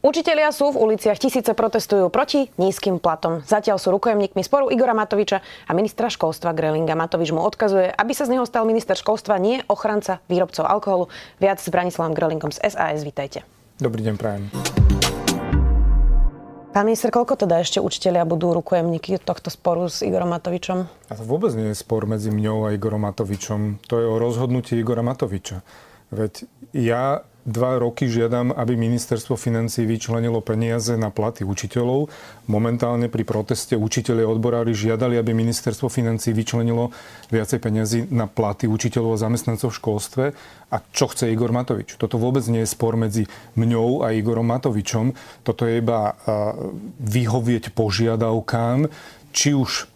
Učitelia sú v uliciach, tisíce protestujú proti nízkym platom. Zatiaľ sú rukojemníkmi sporu Igora Matoviča a ministra školstva Grelinga. Matovič mu odkazuje, aby sa z neho stal minister školstva, nie ochranca výrobcov alkoholu. Viac s Branislavom Grelingom z SAS. Vítajte. Dobrý deň, prajem. Pán minister, koľko teda ešte učitelia budú rukojemníky tohto sporu s Igorom Matovičom? A to vôbec nie je spor medzi mňou a Igorom Matovičom. To je o rozhodnutí Igora Matoviča. Veď ja dva roky žiadam, aby ministerstvo financí vyčlenilo peniaze na platy učiteľov. Momentálne pri proteste učiteľe odborári žiadali, aby ministerstvo financí vyčlenilo viacej peniazy na platy učiteľov a zamestnancov v školstve. A čo chce Igor Matovič? Toto vôbec nie je spor medzi mňou a Igorom Matovičom. Toto je iba vyhovieť požiadavkám či už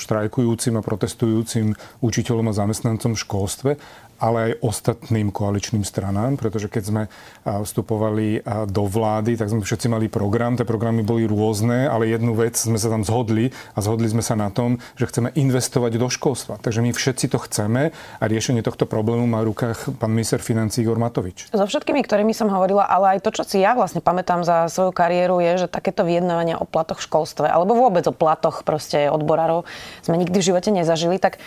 štrajkujúcim a protestujúcim učiteľom a zamestnancom v školstve, ale aj ostatným koaličným stranám, pretože keď sme vstupovali do vlády, tak sme všetci mali program. Tie programy boli rôzne, ale jednu vec sme sa tam zhodli a zhodli sme sa na tom, že chceme investovať do školstva. Takže my všetci to chceme a riešenie tohto problému má v rukách pán minister financí Igor Matovič. So všetkými, ktorými som hovorila, ale aj to, čo si ja vlastne pamätám za svoju kariéru, je, že takéto vyjednávania o platoch v školstve alebo vôbec o platoch proste odborárov sme nikdy v živote nezažili. Tak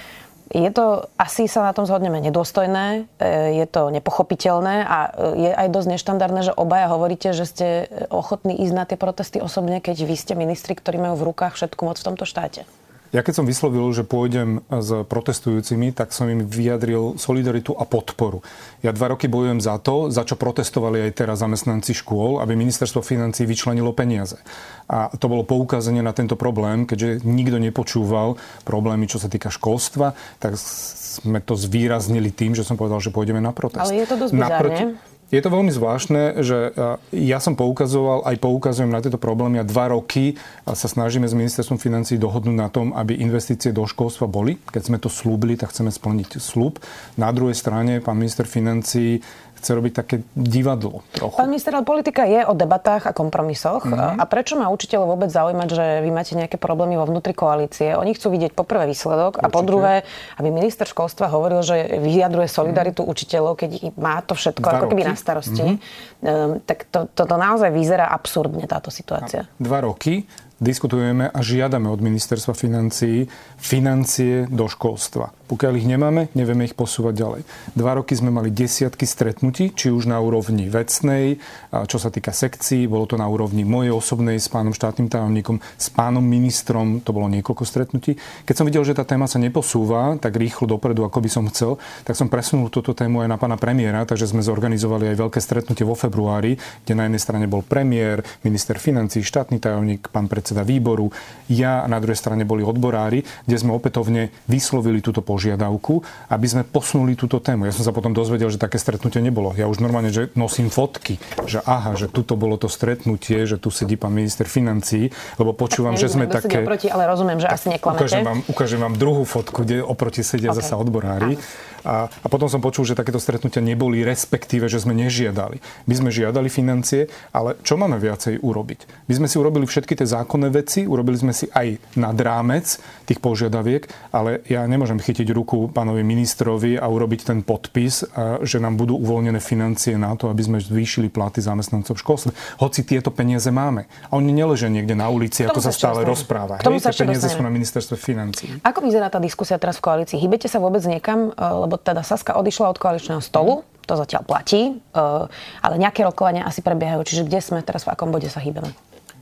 je to, asi sa na tom zhodneme, nedôstojné, e, je to nepochopiteľné a e, je aj dosť neštandardné, že obaja hovoríte, že ste ochotní ísť na tie protesty osobne, keď vy ste ministri, ktorí majú v rukách všetku moc v tomto štáte. Ja keď som vyslovil, že pôjdem s protestujúcimi, tak som im vyjadril solidaritu a podporu. Ja dva roky bojujem za to, za čo protestovali aj teraz zamestnanci škôl, aby ministerstvo financí vyčlenilo peniaze. A to bolo poukázanie na tento problém, keďže nikto nepočúval problémy, čo sa týka školstva, tak sme to zvýraznili tým, že som povedal, že pôjdeme na protest. Ale je to dosť bizárne. Naproti, je to veľmi zvláštne, že ja som poukazoval, aj poukazujem na tieto problémy a dva roky sa snažíme s ministerstvom financí dohodnúť na tom, aby investície do školstva boli. Keď sme to slúbili, tak chceme splniť slúb. Na druhej strane pán minister financí chce robiť také divadlo trochu. Pán minister, politika je o debatách a kompromisoch. Mm-hmm. A prečo má učiteľov vôbec zaujímať, že vy máte nejaké problémy vo vnútri koalície? Oni chcú vidieť poprvé výsledok Určite. a po druhé, aby minister školstva hovoril, že vyjadruje solidaritu mm-hmm. učiteľov, keď má to všetko Dva ako keby na starosti. Mm-hmm. Um, tak to, toto naozaj vyzerá absurdne, táto situácia. Dva roky diskutujeme a žiadame od ministerstva financií financie do školstva. Pokiaľ ich nemáme, nevieme ich posúvať ďalej. Dva roky sme mali desiatky stretnutí, či už na úrovni vecnej, čo sa týka sekcií, bolo to na úrovni mojej osobnej s pánom štátnym tajomníkom, s pánom ministrom, to bolo niekoľko stretnutí. Keď som videl, že tá téma sa neposúva tak rýchlo dopredu, ako by som chcel, tak som presunul túto tému aj na pána premiéra, takže sme zorganizovali aj veľké stretnutie vo februári, kde na jednej strane bol premiér, minister financí, štátny tajomník, pán predseda výboru, ja a na druhej strane boli odborári, kde sme opätovne vyslovili túto požiadavku požiadavku, aby sme posunuli túto tému. Ja som sa potom dozvedel, že také stretnutie nebolo. Ja už normálne, že nosím fotky, že aha, že tuto bolo to stretnutie, že tu sedí pán minister financí, lebo počúvam, tak, že sme také... Oproti, ale rozumiem, že asi neklamete. Ukážem vám, ukážem vám druhú fotku, kde oproti sedia okay. zasa odborári. A, a potom som počul, že takéto stretnutia neboli, respektíve, že sme nežiadali. My sme žiadali financie, ale čo máme viacej urobiť? My sme si urobili všetky tie zákonné veci, urobili sme si aj nad rámec tých požiadaviek, ale ja nemôžem chytiť ruku pánovi ministrovi a urobiť ten podpis, že nám budú uvoľnené financie na to, aby sme zvýšili platy zamestnancov v školstve. Hoci tieto peniaze máme. A oni neležia niekde na ulici, ako sa stále rozpráva. Hej, tie peniaze sú na ministerstve financí. Ako vyzerá tá diskusia teraz v koalícii? Hýbete sa vôbec niekam? Lebo teda Saska odišla od koaličného stolu, to zatiaľ platí, ale nejaké rokovania asi prebiehajú. Čiže kde sme teraz, v akom bode sa hýbeme?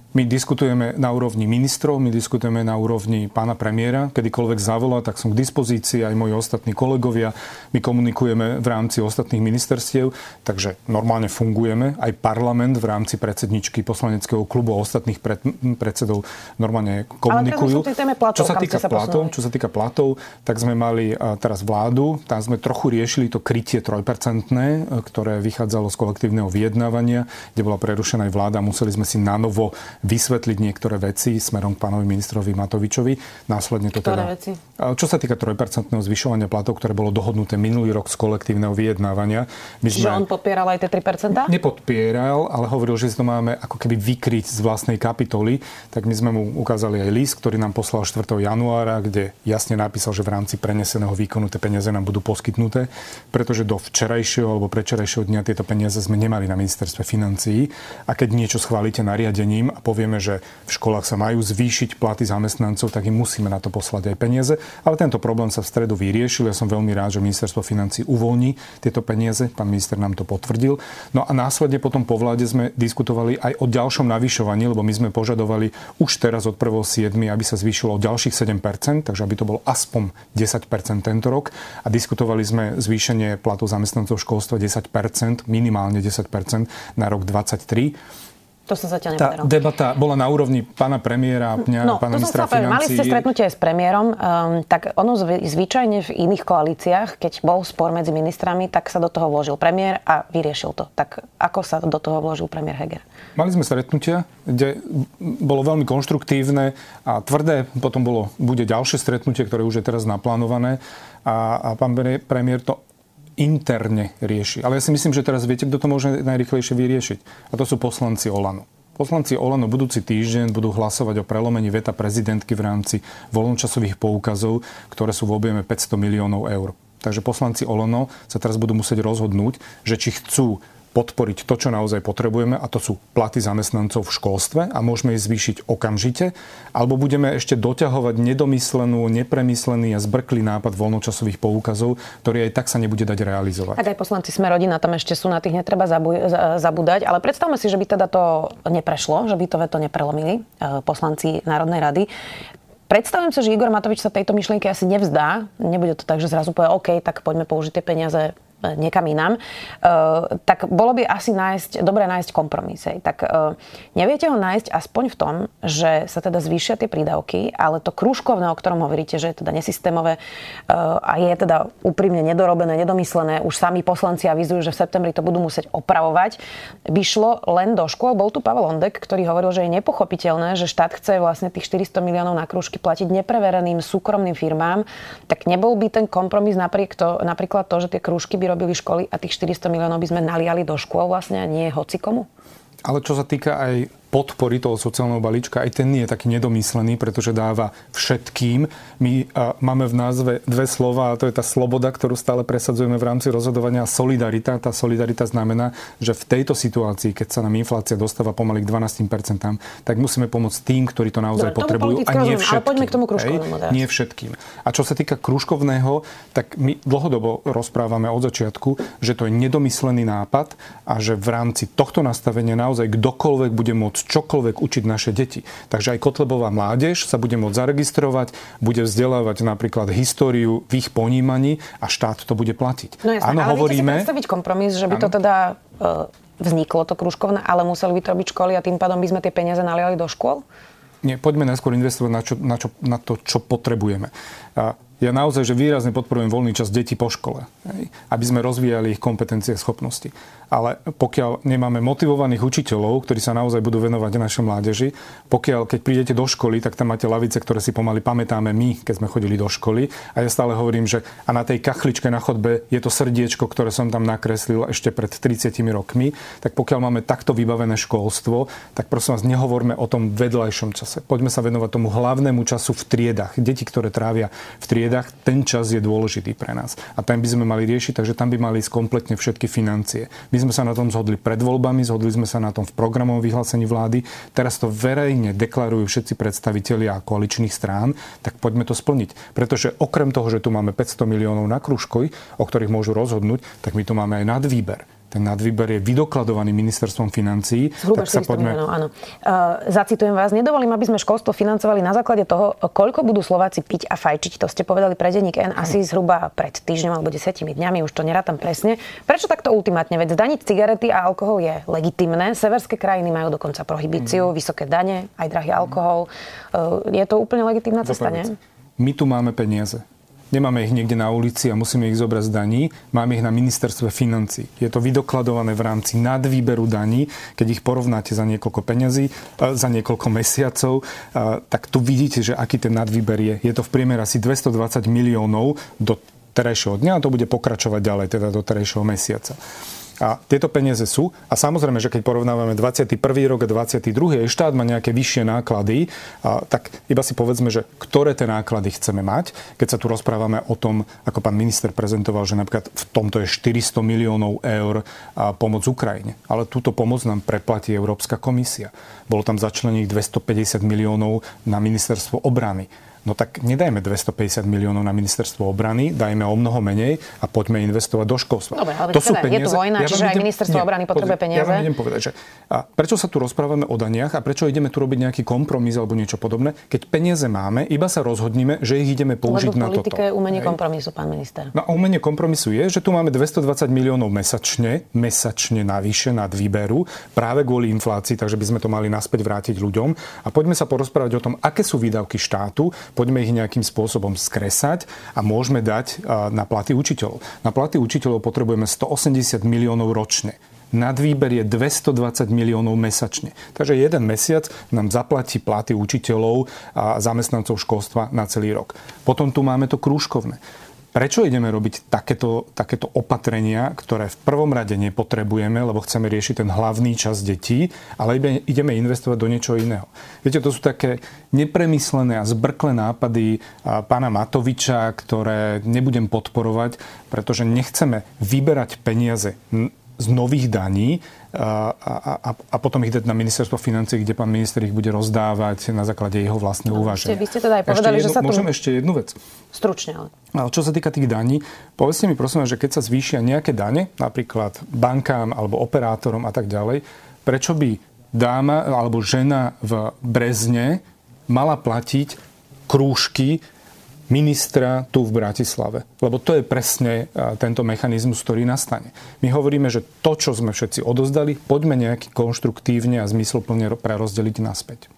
My diskutujeme na úrovni ministrov, my diskutujeme na úrovni pána premiéra. Kedykoľvek zavolá, tak som k dispozícii, aj moji ostatní kolegovia. My komunikujeme v rámci ostatných ministerstiev, takže normálne fungujeme. Aj parlament v rámci predsedničky poslaneckého klubu a ostatných pred, predsedov normálne komunikujú. Ale platov, čo sa týka sa platov, čo sa týka platov, tak sme mali teraz vládu, tam sme trochu riešili to krytie trojpercentné, ktoré vychádzalo z kolektívneho vyjednávania, kde bola prerušená aj vláda, museli sme si na novo vysvetliť niektoré veci smerom k pánovi ministrovi Matovičovi. Následne to Ktoré teda, veci? Čo sa týka 3% zvyšovania platov, ktoré bolo dohodnuté minulý rok z kolektívneho vyjednávania. My Čiže sme... on podpieral aj tie 3%? Nepodpieral, ale hovoril, že si to máme ako keby vykryť z vlastnej kapitoly. Tak my sme mu ukázali aj list, ktorý nám poslal 4. januára, kde jasne napísal, že v rámci preneseného výkonu tie peniaze nám budú poskytnuté, pretože do včerajšieho alebo predčerajšieho dňa tieto peniaze sme nemali na ministerstve financií. A keď niečo schválite nariadením a povieme, že v školách sa majú zvýšiť platy zamestnancov, tak im musíme na to poslať aj peniaze. Ale tento problém sa v stredu vyriešil. Ja som veľmi rád, že ministerstvo financí uvoľní tieto peniaze. Pán minister nám to potvrdil. No a následne potom po vláde sme diskutovali aj o ďalšom navyšovaní, lebo my sme požadovali už teraz od 1.7., aby sa zvýšilo o ďalších 7%, takže aby to bolo aspoň 10% tento rok. A diskutovali sme zvýšenie platu zamestnancov v školstve 10%, minimálne 10% na rok 2023. To sa zatiaľ Tá debata bola na úrovni pána premiéra a mňa, no, pána ministra financí. Mali ste stretnutie s premiérom, um, tak ono zvy, zvyčajne v iných koalíciách, keď bol spor medzi ministrami, tak sa do toho vložil premiér a vyriešil to. Tak ako sa do toho vložil premiér Heger? Mali sme stretnutia, kde bolo veľmi konštruktívne a tvrdé. Potom bolo, bude ďalšie stretnutie, ktoré už je teraz naplánované. A, a pán premiér to interne rieši. Ale ja si myslím, že teraz viete, kto to môže najrychlejšie vyriešiť. A to sú poslanci Olano. Poslanci Olano budúci týždeň budú hlasovať o prelomení veta prezidentky v rámci voľnočasových poukazov, ktoré sú v objeme 500 miliónov eur. Takže poslanci Olano sa teraz budú musieť rozhodnúť, že či chcú podporiť to, čo naozaj potrebujeme, a to sú platy zamestnancov v školstve a môžeme ich zvýšiť okamžite, alebo budeme ešte doťahovať nedomyslenú, nepremyslený a zbrklý nápad voľnočasových poukazov, ktorý aj tak sa nebude dať realizovať. Tak aj poslanci sme rodina, tam ešte sú na tých netreba zabúdať, ale predstavme si, že by teda to neprešlo, že by to veto neprelomili e, poslanci Národnej rady. Predstavujem sa, že Igor Matovič sa tejto myšlienky asi nevzdá. Nebude to tak, že zrazu povie, OK, tak poďme použiť tie peniaze niekam inám, eh, tak bolo by asi nájsť, dobre nájsť kompromis. Tak eh, neviete ho nájsť aspoň v tom, že sa teda zvýšia tie prídavky, ale to krúžkovné, o ktorom hovoríte, že je teda nesystémové eh, a je teda úprimne nedorobené, nedomyslené, už sami poslanci avizujú, že v septembri to budú musieť opravovať, by šlo len do škôl. Bol tu Pavel Ondek, ktorý hovoril, že je nepochopiteľné, že štát chce vlastne tých 400 miliónov na krúžky platiť neprevereným súkromným firmám, tak nebol by ten kompromis napriek to, napríklad to, že tie krúžky by robili školy a tých 400 miliónov by sme naliali do škôl vlastne a nie hocikomu? Ale čo sa týka aj podpory toho sociálneho balíčka, aj ten nie je taký nedomyslený, pretože dáva všetkým. My a, máme v názve dve slova a to je tá sloboda, ktorú stále presadzujeme v rámci rozhodovania solidarita. Tá solidarita znamená, že v tejto situácii, keď sa nám inflácia dostáva pomaly k 12%, tak musíme pomôcť tým, ktorí to naozaj Dobre, potrebujú a nie všetkým. Ale poďme k tomu krúžkovnému Nie všetkým. A čo sa týka krúžkovného, tak my dlhodobo rozprávame od začiatku, že to je nedomyslený nápad a že v rámci tohto nastavenia naozaj kdokoľvek bude môcť môcť čokoľvek učiť naše deti. Takže aj Kotlebová mládež sa bude môcť zaregistrovať, bude vzdelávať napríklad históriu v ich ponímaní a štát to bude platiť. No jasné, Áno, ale hovoríme... si predstaviť kompromis, že by ano? to teda e, vzniklo to kružkovné, ale museli by to robiť školy a tým pádom by sme tie peniaze naliali do škôl? Nie, poďme najskôr investovať na, čo, na, čo, na to, čo potrebujeme. A ja naozaj, že výrazne podporujem voľný čas detí po škole, aby sme rozvíjali ich kompetencie a schopnosti ale pokiaľ nemáme motivovaných učiteľov, ktorí sa naozaj budú venovať našej mládeži, pokiaľ keď prídete do školy, tak tam máte lavice, ktoré si pomaly pamätáme my, keď sme chodili do školy. A ja stále hovorím, že a na tej kachličke na chodbe je to srdiečko, ktoré som tam nakreslil ešte pred 30 rokmi, tak pokiaľ máme takto vybavené školstvo, tak prosím vás, nehovorme o tom vedľajšom čase. Poďme sa venovať tomu hlavnému času v triedach. Deti, ktoré trávia v triedach, ten čas je dôležitý pre nás. A ten by sme mali riešiť, takže tam by mali ísť kompletne všetky financie. My sme sa na tom zhodli pred voľbami, zhodli sme sa na tom v programovom vyhlásení vlády. Teraz to verejne deklarujú všetci predstavitelia koaličných strán, tak poďme to splniť. Pretože okrem toho, že tu máme 500 miliónov na krúžkoj, o ktorých môžu rozhodnúť, tak my tu máme aj nadvýber ten nadvýber je vydokladovaný ministerstvom financií. Zhruba tak sa poďme... miliónov, áno. Uh, zacitujem vás, nedovolím, aby sme školstvo financovali na základe toho, koľko budú Slováci piť a fajčiť. To ste povedali pre denník N asi zhruba pred týždňom alebo desetimi dňami, už to nerátam presne. Prečo takto ultimátne? Veď zdaniť cigarety a alkohol je legitimné. Severské krajiny majú dokonca prohibíciu, mm. vysoké dane, aj drahý alkohol. Uh, je to úplne legitimná cesta, nie? My tu máme peniaze nemáme ich niekde na ulici a musíme ich zobrať z daní, máme ich na ministerstve financí. Je to vydokladované v rámci nadvýberu daní, keď ich porovnáte za niekoľko peňazí, za niekoľko mesiacov, tak tu vidíte, že aký ten nadvýber je. Je to v priemere asi 220 miliónov do terajšieho dňa a to bude pokračovať ďalej, teda do terajšieho mesiaca. A tieto peniaze sú. A samozrejme, že keď porovnávame 21. rok a 22. aj štát má nejaké vyššie náklady, a, tak iba si povedzme, že ktoré tie náklady chceme mať. Keď sa tu rozprávame o tom, ako pán minister prezentoval, že napríklad v tomto je 400 miliónov eur a pomoc Ukrajine. Ale túto pomoc nám preplatí Európska komisia. Bolo tam začlených 250 miliónov na ministerstvo obrany No tak nedajme 250 miliónov na ministerstvo obrany, dajme o mnoho menej a poďme investovať do školstva. Dobre, ale to sú teda, peniaze. je tu vojna, ja čiže idem, aj ministerstvo nie, obrany potrebuje peniaze. Ja vám idem povedať, že a prečo sa tu rozprávame o daniach a prečo ideme tu robiť nejaký kompromis alebo niečo podobné, keď peniaze máme, iba sa rozhodníme, že ich ideme použiť Lebo na toto. je umenie kompromisu, pán minister. No a umenie kompromisu je, že tu máme 220 miliónov mesačne, mesačne navyše nad výberu, práve kvôli inflácii, takže by sme to mali naspäť vrátiť ľuďom. A poďme sa porozprávať o tom, aké sú výdavky štátu, poďme ich nejakým spôsobom skresať a môžeme dať na platy učiteľov. Na platy učiteľov potrebujeme 180 miliónov ročne. Nadvýber je 220 miliónov mesačne. Takže jeden mesiac nám zaplatí platy učiteľov a zamestnancov školstva na celý rok. Potom tu máme to krúžkovné. Prečo ideme robiť takéto, takéto opatrenia, ktoré v prvom rade nepotrebujeme, lebo chceme riešiť ten hlavný čas detí, ale ideme investovať do niečo iného? Viete, to sú také nepremyslené a zbrklé nápady pána Matoviča, ktoré nebudem podporovať, pretože nechceme vyberať peniaze z nových daní, a, a, a potom ich dať na ministerstvo financí, kde pán minister ich bude rozdávať na základe jeho vlastného no, uvaženia. Vy ste teda aj povedali, jednu, že sa tu... Môžem ešte jednu vec? Stručne, ale. ale. Čo sa týka tých daní, povedzte mi prosím, že keď sa zvýšia nejaké dane, napríklad bankám alebo operátorom a tak ďalej, prečo by dáma alebo žena v Brezne mala platiť krúžky ministra tu v Bratislave. Lebo to je presne tento mechanizmus, ktorý nastane. My hovoríme, že to, čo sme všetci odozdali, poďme nejaký konštruktívne a zmysluplne prerozdeliť naspäť.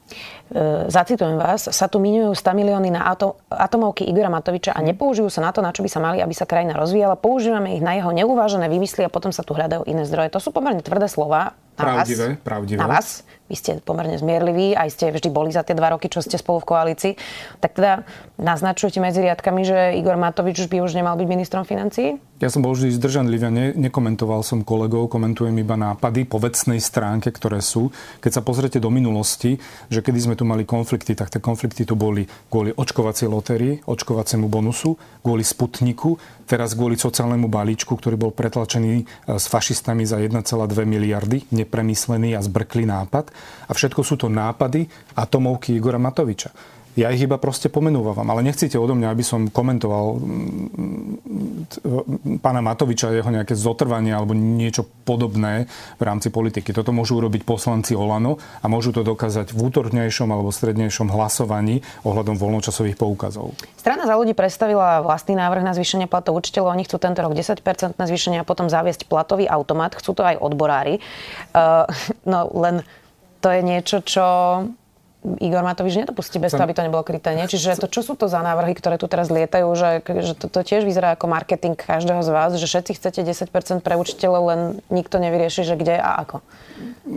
E, zacitujem vás, sa tu minujú 100 milióny na atomovky Igora Matoviča a nepoužijú sa na to, na čo by sa mali, aby sa krajina rozvíjala. Používame ich na jeho neuvážené vymysly a potom sa tu hľadajú iné zdroje. To sú pomerne tvrdé slova na pravdivé, vás. Pravdivé. Na vás. Vy ste pomerne zmierliví, aj ste vždy boli za tie dva roky, čo ste spolu v koalícii. Tak teda naznačujete medzi riadkami, že Igor Matovič už by už nemal byť ministrom financií? Ja som bol vždy zdržanlivý a ne, nekomentoval som kolegov, komentujem iba nápady po vecnej stránke, ktoré sú. Keď sa pozrete do minulosti, že kedy sme tu mali konflikty, tak tie konflikty tu boli kvôli očkovacej lotérii, očkovaciemu bonusu, kvôli Sputniku, teraz kvôli sociálnemu balíčku, ktorý bol pretlačený e, s fašistami za 1,2 miliardy, nepremyslený a zbrklý nápad. A všetko sú to nápady atomovky Igora Matoviča. Ja ich iba proste pomenúvam, ale nechcete odo mňa, aby som komentoval mm, pána Matoviča, jeho nejaké zotrvanie alebo niečo podobné v rámci politiky. Toto môžu urobiť poslanci Olano a môžu to dokázať v útornejšom alebo strednejšom hlasovaní ohľadom voľnočasových poukazov. Strana za ľudí predstavila vlastný návrh na zvýšenie platov učiteľov. Oni chcú tento rok 10% na zvýšenie a potom zaviesť platový automat. Chcú to aj odborári. Uh, no len to je niečo, čo Igor Matovič nedopustí bez toho, aby to nebolo kryté. Nie? Čiže to, čo sú to za návrhy, ktoré tu teraz lietajú, že, že to, to tiež vyzerá ako marketing každého z vás, že všetci chcete 10% pre učiteľov, len nikto nevyrieši, že kde a ako.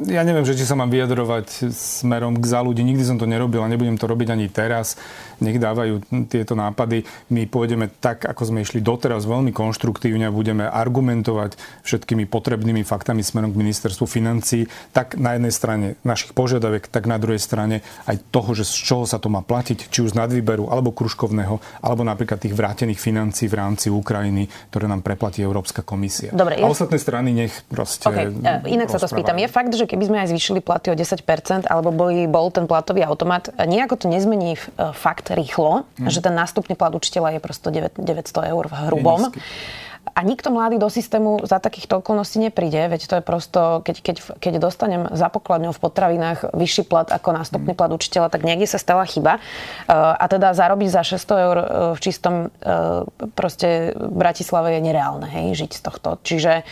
Ja neviem, že či sa mám vyjadrovať smerom k za ľudí. Nikdy som to nerobil a nebudem to robiť ani teraz. Nech dávajú tieto nápady. My pôjdeme tak, ako sme išli doteraz, veľmi konštruktívne a budeme argumentovať všetkými potrebnými faktami smerom k ministerstvu financí, tak na jednej strane našich požiadaviek, tak na druhej strane aj toho, že z čoho sa to má platiť, či už z nadvýberu, alebo kružkovného, alebo napríklad tých vrátených financí v rámci Ukrajiny, ktoré nám preplatí Európska komisia. Dobre, a ostatné strany nech proste... Okay. E, inak sa to spýtam. Je fakt, že keby sme aj zvýšili platy o 10%, alebo boli, bol ten platový automat, nejako to nezmení e, fakt rýchlo, mm. že ten nástupný plat učiteľa je prosto 900 eur v hrubom. A nikto mladý do systému za takýchto okolností nepríde, veď to je prosto, keď, keď, keď dostanem za pokladňou v potravinách vyšší plat ako nástupný plat učiteľa, tak niekde sa stala chyba. E, a teda zarobiť za 600 eur e, v čistom e, proste v Bratislave je nereálne, hej, žiť z tohto. Čiže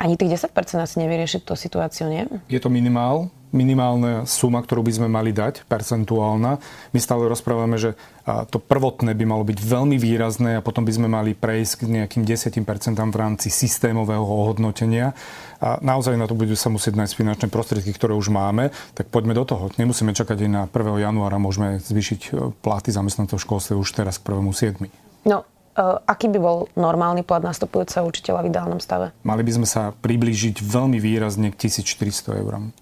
ani tých 10% asi nevyrieši tú situáciu, nie? Je to minimál, minimálna suma, ktorú by sme mali dať, percentuálna. My stále rozprávame, že to prvotné by malo byť veľmi výrazné a potom by sme mali prejsť k nejakým 10% v rámci systémového ohodnotenia. A naozaj na to budú sa musieť nájsť finančné prostriedky, ktoré už máme, tak poďme do toho. Nemusíme čakať aj na 1. januára, môžeme zvýšiť e, platy zamestnancov v školstve už teraz k 1.7. No, e, aký by bol normálny plat nastupujúceho učiteľa v ideálnom stave? Mali by sme sa priblížiť veľmi výrazne k 1400 eurám.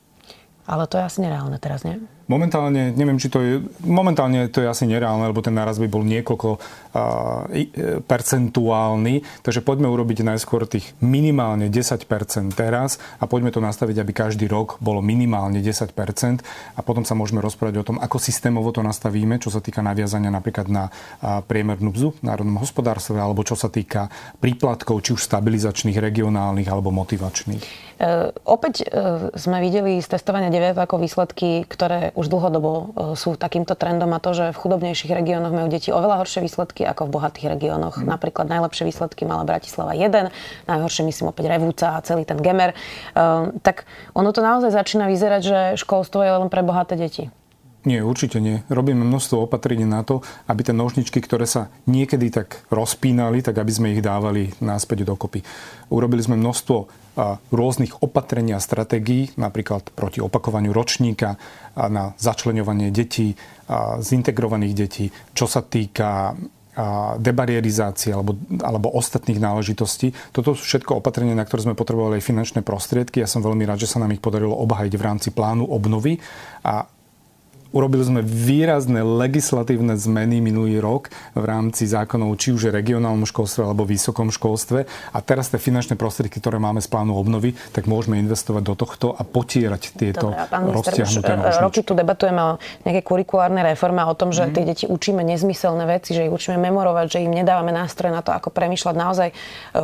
Ale to je asi nereálne teraz, nie? Momentálne, neviem, či to je, momentálne to je asi nereálne, lebo ten náraz by bol niekoľko uh, percentuálny, takže poďme urobiť najskôr tých minimálne 10% teraz a poďme to nastaviť, aby každý rok bolo minimálne 10% a potom sa môžeme rozprávať o tom, ako systémovo to nastavíme, čo sa týka naviazania napríklad na uh, priemernú bzu v národnom hospodárstve, alebo čo sa týka príplatkov, či už stabilizačných, regionálnych alebo motivačných. E, opäť e, sme videli z testovania 9 ako výsledky, ktoré už dlhodobo e, sú takýmto trendom a to, že v chudobnejších regiónoch majú deti oveľa horšie výsledky ako v bohatých regiónoch. Mm. Napríklad najlepšie výsledky mala Bratislava 1, najhoršie myslím opäť Revúca a celý ten Gemer. Tak ono to naozaj začína vyzerať, že školstvo je len pre bohaté deti. Nie, určite nie. Robíme množstvo opatrení na to, aby tie nožničky, ktoré sa niekedy tak rozpínali, tak aby sme ich dávali náspäť dokopy. Urobili sme množstvo rôznych opatrení a stratégií, napríklad proti opakovaniu ročníka, na začlenovanie detí, zintegrovaných detí, čo sa týka debarierizácie alebo, alebo ostatných náležitostí. Toto sú všetko opatrenia, na ktoré sme potrebovali aj finančné prostriedky. Ja som veľmi rád, že sa nám ich podarilo obhajiť v rámci plánu obnovy a Urobili sme výrazné legislatívne zmeny minulý rok v rámci zákonov, či už regionálnom školstve alebo vysokom školstve. A teraz tie finančné prostriedky, ktoré máme z plánu obnovy, tak môžeme investovať do tohto a potierať tieto Dobre, roztiahnuté už, Roky tu debatujeme o nejaké kurikulárnej reforme o tom, že mm. tie deti učíme nezmyselné veci, že ich učíme memorovať, že im nedávame nástroje na to, ako premýšľať. Naozaj e,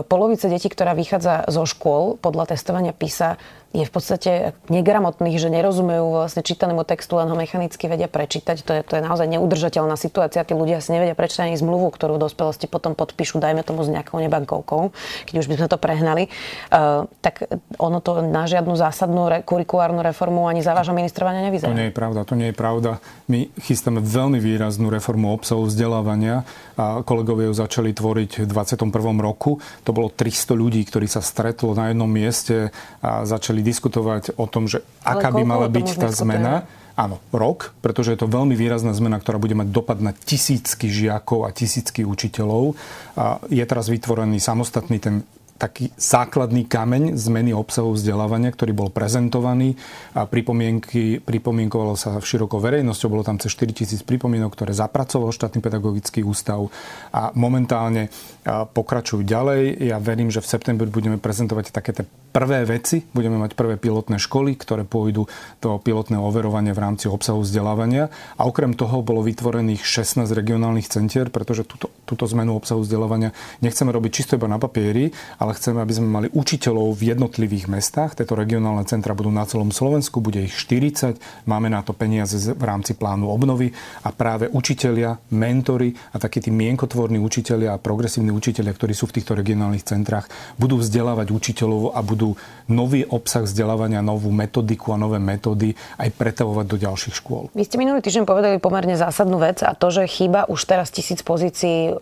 polovice detí, ktorá vychádza zo škôl podľa testovania PISA, je v podstate negramotných, že nerozumejú vlastne čítanému textu, len ho mechanicky vedia prečítať. To je, to je naozaj neudržateľná situácia. Tí ľudia si nevedia prečítať ani zmluvu, ktorú v dospelosti potom podpíšu, dajme tomu s nejakou nebankovkou, keď už by sme to prehnali. Uh, tak ono to na žiadnu zásadnú re, kurikulárnu reformu ani za vášho ministrovania nevyzerá. To nie je pravda, to nie je pravda. My chystáme veľmi výraznú reformu obsahu vzdelávania a kolegovia ju začali tvoriť v 21. roku. To bolo 300 ľudí, ktorí sa stretlo na jednom mieste a začali začali diskutovať o tom, že aká by mala byť tá zmena. Áno, rok, pretože je to veľmi výrazná zmena, ktorá bude mať dopad na tisícky žiakov a tisícky učiteľov. A je teraz vytvorený samostatný ten taký základný kameň zmeny obsahu vzdelávania, ktorý bol prezentovaný a pripomienkovalo sa široko verejnosťou, bolo tam cez 4 tisíc pripomienok, ktoré zapracoval štátny pedagogický ústav a momentálne pokračujú ďalej. Ja verím, že v septembri budeme prezentovať také tie prvé veci, budeme mať prvé pilotné školy, ktoré pôjdu do pilotného overovania v rámci obsahu vzdelávania. A okrem toho bolo vytvorených 16 regionálnych centier, pretože túto, túto zmenu obsahu vzdelávania nechceme robiť čisto iba na papieri, ale ale chceme, aby sme mali učiteľov v jednotlivých mestách. Tieto regionálne centra budú na celom Slovensku, bude ich 40. Máme na to peniaze v rámci plánu obnovy a práve učitelia, mentory a takí tí mienkotvorní učitelia a progresívni učitelia, ktorí sú v týchto regionálnych centrách, budú vzdelávať učiteľov a budú nový obsah vzdelávania, novú metodiku a nové metódy aj pretavovať do ďalších škôl. Vy ste minulý týždeň povedali pomerne zásadnú vec a to, že chýba už teraz tisíc pozícií e,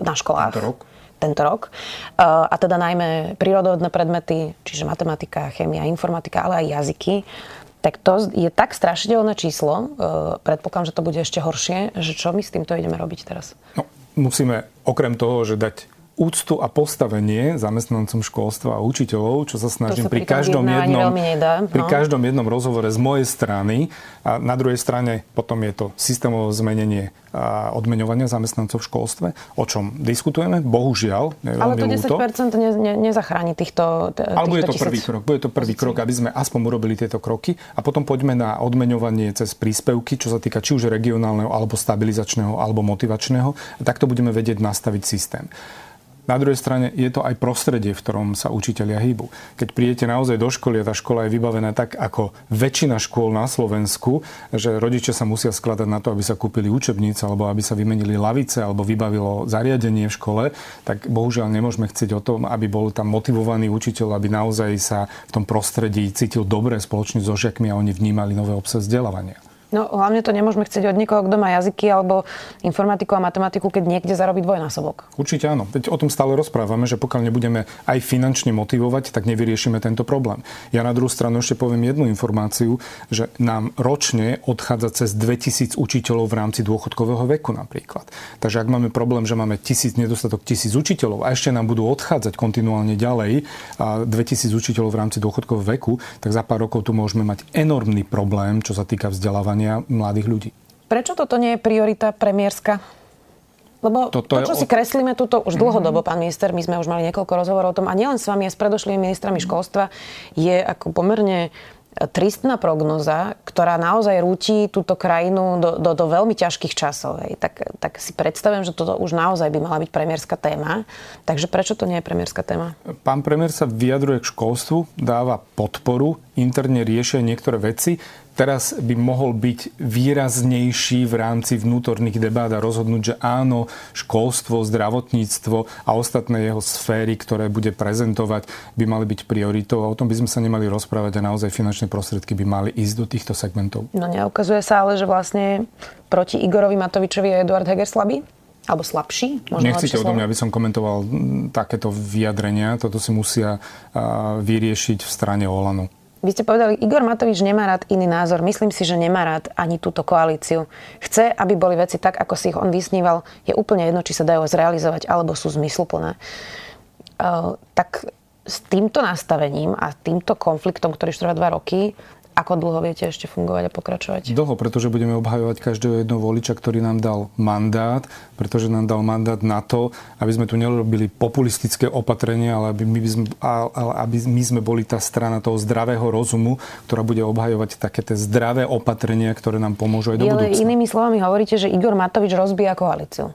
na školách. Tento rok tento rok. Eh, a teda najmä prírodovodné predmety, čiže matematika, chémia, informatika, ale aj jazyky. Tak to je tak strašidelné číslo, eh, predpokladám, že to bude ešte horšie, že čo my s týmto ideme robiť teraz? No, musíme okrem toho, že dať úctu a postavenie zamestnancom školstva a učiteľov, čo sa snažím pri, každom jednom, nedá, no. pri každom jednom rozhovore z mojej strany. A na druhej strane potom je to systémové zmenenie odmeňovania zamestnancov v školstve, o čom diskutujeme, bohužiaľ. Ale to 10% ne, ne, nezachráni týchto, týchto Ale bude to prvý krok. Bude to prvý krok, aby sme aspoň urobili tieto kroky a potom poďme na odmeňovanie cez príspevky, čo sa týka či už regionálneho, alebo stabilizačného, alebo motivačného. A takto budeme vedieť nastaviť systém. Na druhej strane je to aj prostredie, v ktorom sa učitelia hýbu. Keď prídete naozaj do školy a tá škola je vybavená tak ako väčšina škôl na Slovensku, že rodičia sa musia skladať na to, aby sa kúpili učebnice alebo aby sa vymenili lavice alebo vybavilo zariadenie v škole, tak bohužiaľ nemôžeme chcieť o tom, aby bol tam motivovaný učiteľ, aby naozaj sa v tom prostredí cítil dobre spoločne so žiakmi a oni vnímali nové obsah vzdelávania. No hlavne to nemôžeme chcieť od niekoho, kto má jazyky alebo informatiku a matematiku, keď niekde zarobí dvojnásobok. Určite áno. Veď o tom stále rozprávame, že pokiaľ nebudeme aj finančne motivovať, tak nevyriešime tento problém. Ja na druhú stranu ešte poviem jednu informáciu, že nám ročne odchádza cez 2000 učiteľov v rámci dôchodkového veku napríklad. Takže ak máme problém, že máme tisíc, nedostatok tisíc učiteľov a ešte nám budú odchádzať kontinuálne ďalej a 2000 učiteľov v rámci dôchodkového veku, tak za pár rokov tu môžeme mať enormný problém, čo sa týka vzdelávania vzdelávania mladých ľudí. Prečo toto nie je priorita premiérska? Lebo Toto to, čo je si kreslíme túto už dlhodobo, pán minister, my sme už mali niekoľko rozhovorov o tom, a nielen s vami, a s predošlými ministrami školstva, je ako pomerne tristná prognoza, ktorá naozaj rúti túto krajinu do, do, do veľmi ťažkých časov. Hej. Tak, tak si predstavujem, že toto už naozaj by mala byť premiérska téma. Takže prečo to nie je premiérska téma? Pán premiér sa vyjadruje k školstvu, dáva podporu, interne riešia niektoré veci teraz by mohol byť výraznejší v rámci vnútorných debát a rozhodnúť, že áno, školstvo, zdravotníctvo a ostatné jeho sféry, ktoré bude prezentovať, by mali byť prioritou a o tom by sme sa nemali rozprávať a naozaj finančné prostriedky by mali ísť do týchto segmentov. No neukazuje sa ale, že vlastne proti Igorovi Matovičovi je Eduard Heger slabý? Alebo slabší? Možno Nechcete odo mňa, aby som komentoval takéto vyjadrenia. Toto si musia vyriešiť v strane Olanu. Vy ste povedali, Igor Matovič nemá rád iný názor. Myslím si, že nemá rád ani túto koalíciu. Chce, aby boli veci tak, ako si ich on vysníval. Je úplne jedno, či sa dajú zrealizovať, alebo sú zmysluplné. Uh, tak s týmto nastavením a týmto konfliktom, ktorý už trvá dva roky, ako dlho viete ešte fungovať a pokračovať? Dlho, pretože budeme obhajovať každého jedného voliča, ktorý nám dal mandát, pretože nám dal mandát na to, aby sme tu nerobili populistické opatrenia, ale aby my, sme, ale aby my sme boli tá strana toho zdravého rozumu, ktorá bude obhajovať také tie zdravé opatrenia, ktoré nám pomôžu aj do budúcna. Ale inými slovami hovoríte, že Igor Matovič rozbíja koalíciu.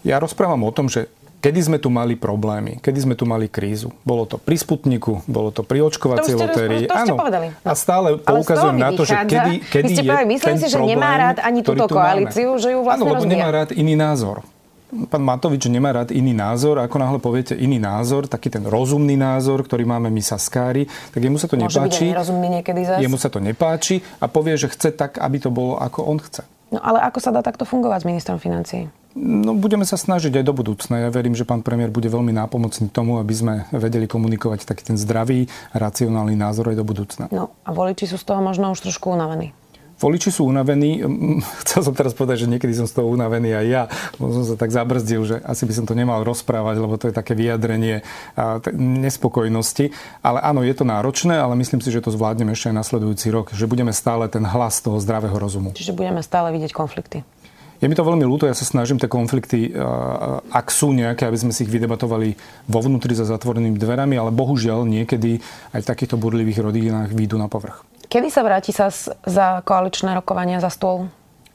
Ja rozprávam o tom, že Kedy sme tu mali problémy? Kedy sme tu mali krízu? Bolo to pri Sputniku, bolo to pri očkovacej lotérii. Áno. A stále poukazujem na to, že kedy, kedy je povedali, Myslím si, že problém, nemá rád ani túto koalíciu, máme. že ju vlastne Áno, lebo nemá rád iný názor. Pán Matovič nemá rád iný názor. Ako náhle poviete iný názor, taký ten rozumný názor, ktorý máme my saskári, tak jemu sa to Môže nepáči. Byť. Jemu sa to nepáči a povie, že chce tak, aby to bolo, ako on chce. No ale ako sa dá takto fungovať s ministrom financií? No, budeme sa snažiť aj do budúcna. Ja verím, že pán premiér bude veľmi nápomocný tomu, aby sme vedeli komunikovať taký ten zdravý, racionálny názor aj do budúcna. No a voliči sú z toho možno už trošku unavení. Voliči sú unavení. Chcel som teraz povedať, že niekedy som z toho unavený aj ja. Som sa tak zabrzdil, že asi by som to nemal rozprávať, lebo to je také vyjadrenie nespokojnosti. Ale áno, je to náročné, ale myslím si, že to zvládneme ešte aj nasledujúci rok. Že budeme stále ten hlas toho zdravého rozumu. Čiže budeme stále vidieť konflikty. Je mi to veľmi ľúto, ja sa snažím tie konflikty, ak sú nejaké, aby sme si ich vydebatovali vo vnútri za zatvorenými dverami, ale bohužiaľ niekedy aj v takýchto burlivých rodinách výjdu na povrch. Kedy sa vráti sa za koaličné rokovania za stôl?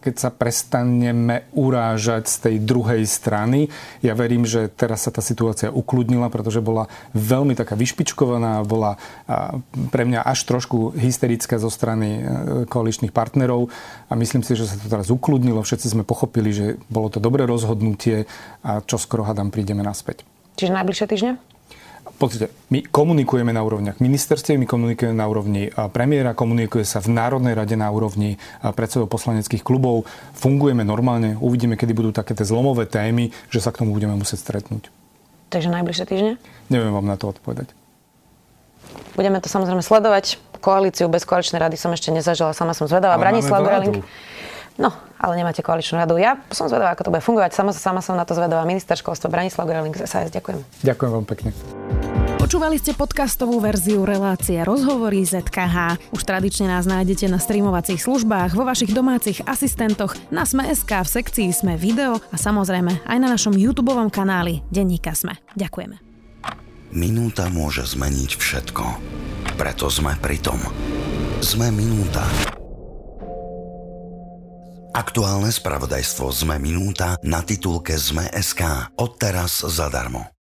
Keď sa prestaneme urážať z tej druhej strany. Ja verím, že teraz sa tá situácia ukludnila, pretože bola veľmi taká vyšpičkovaná, bola pre mňa až trošku hysterická zo strany e, koaličných partnerov a myslím si, že sa to teraz ukludnilo. Všetci sme pochopili, že bolo to dobré rozhodnutie a čo skoro hadám prídeme naspäť. Čiže najbližšie týždne? Pozrite, my komunikujeme na úrovniach ministerstiev, my komunikujeme na úrovni premiéra, komunikuje sa v Národnej rade na úrovni predsedov poslaneckých klubov. Fungujeme normálne, uvidíme, kedy budú také tie zlomové témy, že sa k tomu budeme musieť stretnúť. Takže najbližšie týždne? Neviem vám na to odpovedať. Budeme to samozrejme sledovať. Koalíciu bez koaličnej rady som ešte nezažila, sama som zvedavá. Branislav Greling. No, ale nemáte koaličnú radu. Ja som zvedavá, ako to bude fungovať. Sama, sama som na to zvedavá. Minister školstva Branislav Greling z SAS. Ďakujem. Ďakujem vám pekne. Počúvali ste podcastovú verziu relácie Rozhovory ZKH. Už tradične nás nájdete na streamovacích službách, vo vašich domácich asistentoch, na Sme.sk, v sekcii Sme video a samozrejme aj na našom YouTube kanáli Denníka Sme. Ďakujeme. Minúta môže zmeniť všetko. Preto sme pri tom. Sme minúta. Aktuálne spravodajstvo ZME Minúta na titulke ZME.sk. Odteraz zadarmo.